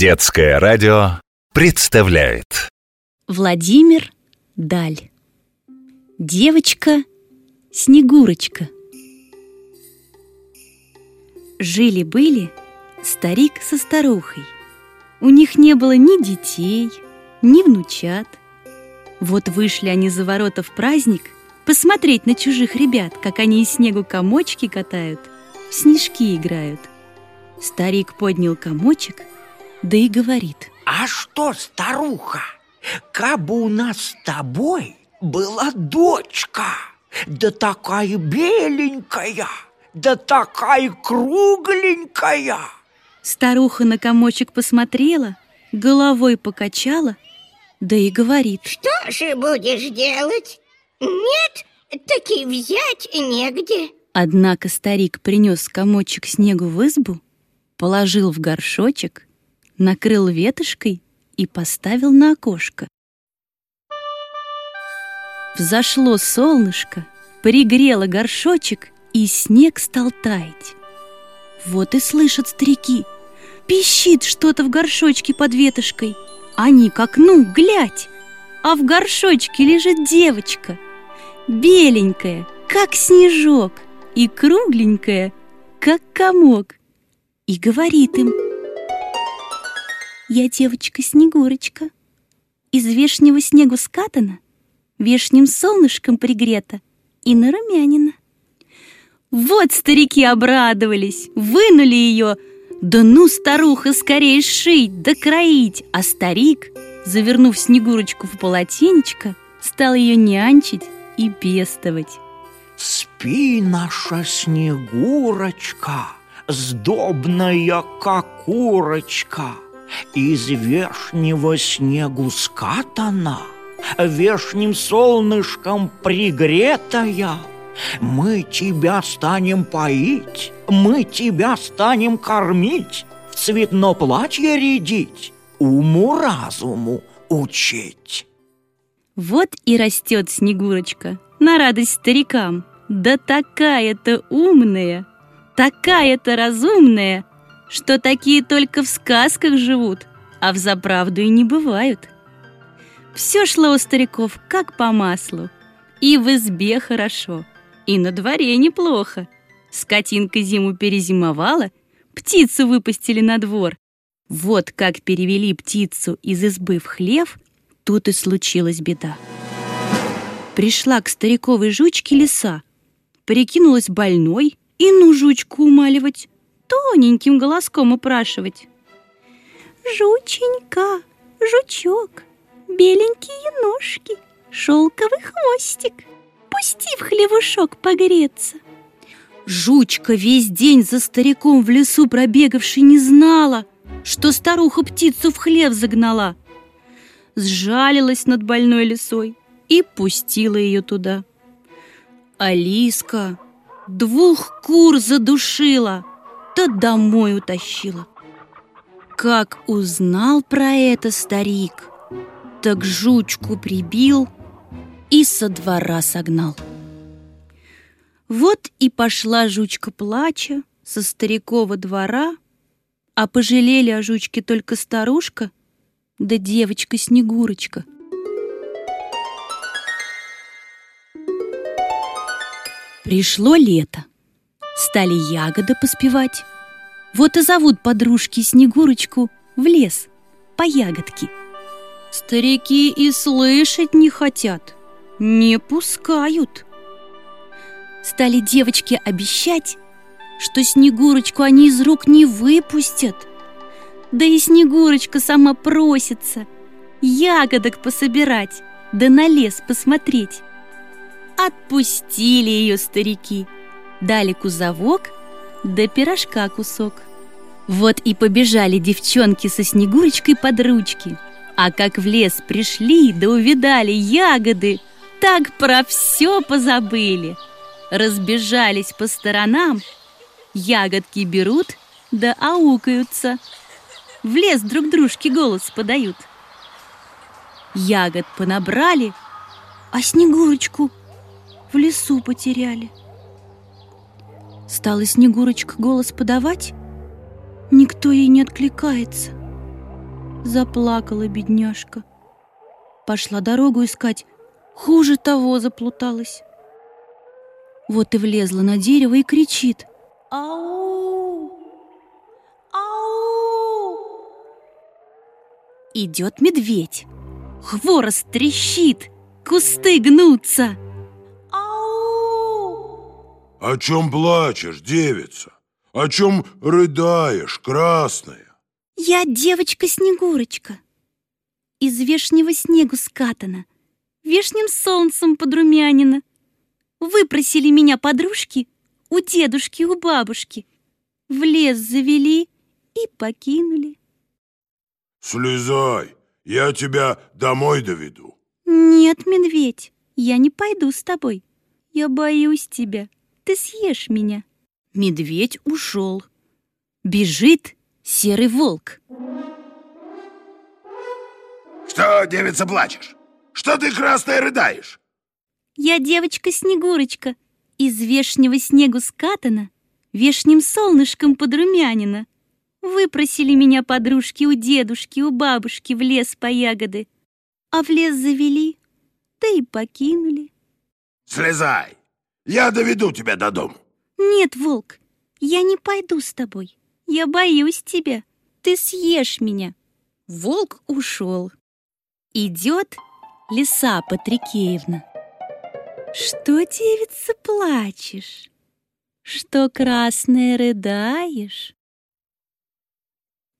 Детское радио представляет. Владимир Даль. Девочка Снегурочка. Жили-были старик со старухой. У них не было ни детей, ни внучат. Вот вышли они за ворота в праздник Посмотреть на чужих ребят, как они из снегу комочки катают В снежки играют. Старик поднял комочек, да и говорит А что, старуха, кабы у нас с тобой была дочка, да такая беленькая, да такая кругленькая. Старуха на комочек посмотрела, головой покачала, да и говорит Что же будешь делать? Нет, таки взять негде. Однако старик принес комочек снегу в избу, положил в горшочек, накрыл ветошкой и поставил на окошко. Взошло солнышко, пригрело горшочек, и снег стал таять. Вот и слышат старики. Пищит что-то в горшочке под ветошкой. Они к окну, глядь, а в горшочке лежит девочка. Беленькая, как снежок, и кругленькая, как комок. И говорит им, «Я девочка-снегурочка, из вешнего снегу скатана, вешним солнышком пригрета и нарумянина». Вот старики обрадовались, вынули ее, да ну, старуха, скорее шить да кроить, а старик, завернув Снегурочку в полотенечко, стал ее нянчить и пестовать. Спи, наша Снегурочка, сдобная, как курочка, из вешнего снегу скатана, вешним солнышком пригретая. Мы тебя станем поить, мы тебя станем кормить, в цветно платье рядить, уму-разуму учить. Вот и растет Снегурочка на радость старикам. Да такая-то умная, такая-то разумная, что такие только в сказках живут, а в заправду и не бывают. Все шло у стариков как по маслу, и в избе хорошо – и на дворе неплохо. Скотинка зиму перезимовала, птицу выпустили на двор. Вот как перевели птицу из избы в хлев, тут и случилась беда. Пришла к стариковой жучке лиса, прикинулась больной и ну жучку умаливать, тоненьким голоском упрашивать. «Жученька, жучок, беленькие ножки, шелковый хвостик, пусти в хлевушок погреться. Жучка, весь день за стариком в лесу пробегавший, не знала, что старуха птицу в хлев загнала. Сжалилась над больной лисой и пустила ее туда. Алиска двух кур задушила, да домой утащила. Как узнал про это старик, так жучку прибил – и со двора согнал. Вот и пошла жучка плача со старикова двора, а пожалели о жучке только старушка да девочка-снегурочка. Пришло лето, стали ягоды поспевать. Вот и зовут подружки Снегурочку в лес по ягодке. Старики и слышать не хотят — не пускают. Стали девочки обещать, что Снегурочку они из рук не выпустят. Да и Снегурочка сама просится ягодок пособирать, да на лес посмотреть. Отпустили ее старики, дали кузовок, да пирожка кусок. Вот и побежали девчонки со Снегурочкой под ручки. А как в лес пришли, да увидали ягоды, так про все позабыли. Разбежались по сторонам, ягодки берут, да аукаются. В лес друг дружке голос подают. Ягод понабрали, а Снегурочку в лесу потеряли. Стала Снегурочка голос подавать, никто ей не откликается. Заплакала бедняжка. Пошла дорогу искать, хуже того заплуталась. Вот и влезла на дерево и кричит. Ау! Ау! Идет медведь. Хворост трещит, кусты гнутся. О чем плачешь, девица? О чем рыдаешь, красная? Я девочка-снегурочка. Из вешнего снегу скатана, вешним солнцем подрумянина. Выпросили меня подружки у дедушки, у бабушки. В лес завели и покинули. Слезай, я тебя домой доведу. Нет, медведь, я не пойду с тобой. Я боюсь тебя. Ты съешь меня. Медведь ушел. Бежит серый волк. Что, девица, плачешь? Что ты, красная, рыдаешь? Я девочка-снегурочка, из вешнего снегу скатана, вешним солнышком подрумянина. Выпросили меня подружки у дедушки, у бабушки в лес по ягоды, а в лес завели, да и покинули. Слезай, я доведу тебя до дому. Нет, волк, я не пойду с тобой. Я боюсь тебя. Ты съешь меня. Волк ушел. Идет лиса Патрикеевна. Что, девица, плачешь? Что, красная, рыдаешь?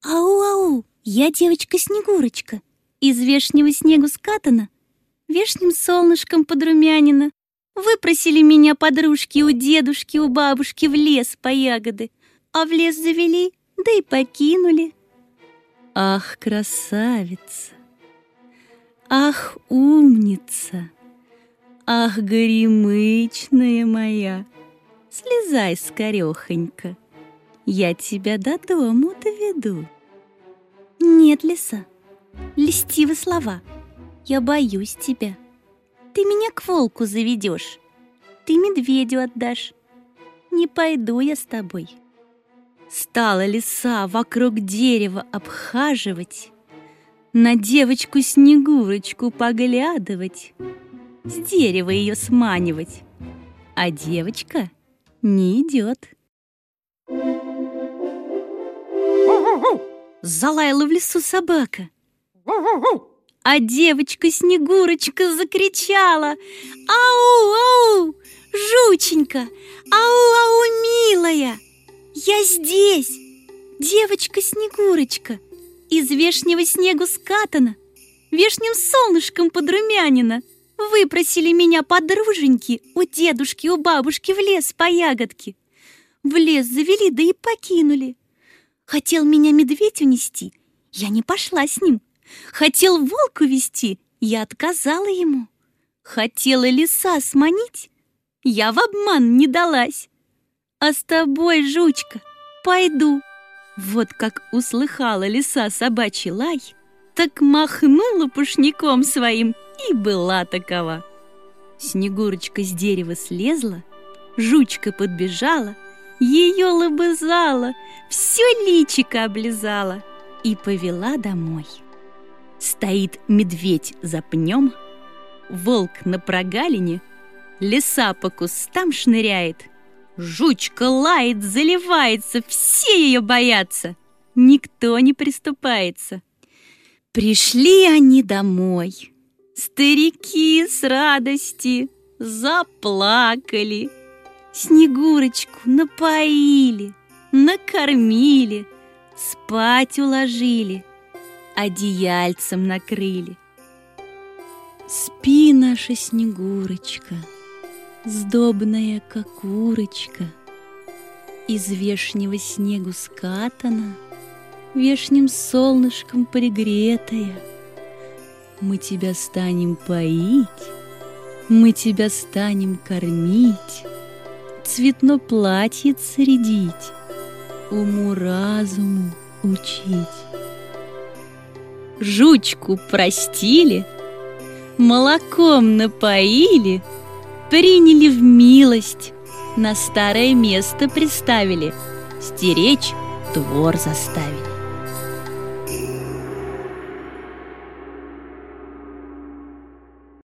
Ау-ау, я девочка-снегурочка, из вешнего снегу скатана, вешним солнышком подрумянина. Выпросили меня подружки у дедушки, у бабушки в лес по ягоды, а в лес завели, да и покинули. Ах, красавица! Ах, умница! Ах, горемычная моя! Слезай скорехонько, я тебя до дому доведу. Нет, лиса, льстивы слова, я боюсь тебя. Ты меня к волку заведешь, ты медведю отдашь. Не пойду я с тобой. Стала лиса вокруг дерева обхаживать, На девочку-снегурочку поглядывать, С дерева ее сманивать, А девочка не идет. Залаяла в лесу собака. А девочка-снегурочка закричала «Ау, ау, жученька! Ау, ау, милая! Я здесь! Девочка-снегурочка! Из вешнего снегу скатана, вешним солнышком подрумянина. Выпросили меня подруженьки у дедушки, у бабушки в лес по ягодке. В лес завели, да и покинули. Хотел меня медведь унести, я не пошла с ним. Хотел волк увести, я отказала ему. Хотела лиса сманить, я в обман не далась. А с тобой, жучка, пойду. Вот как услыхала лиса собачий лай, так махнула пушником своим и была такова. Снегурочка с дерева слезла, жучка подбежала, ее лобызала, все личико облизала и повела домой. Стоит медведь за пнем, волк на прогалине, лиса по кустам шныряет, жучка лает, заливается, все ее боятся, никто не приступается. Пришли они домой, старики с радости заплакали, Снегурочку напоили, накормили, спать уложили — одеяльцем накрыли. Спи, наша Снегурочка, сдобная, как курочка, Из вешнего снегу скатана, Вешним солнышком пригретая. Мы тебя станем поить, Мы тебя станем кормить, Цветно платье средить, Уму-разуму учить жучку простили, молоком напоили, приняли в милость, на старое место приставили, стеречь двор заставили.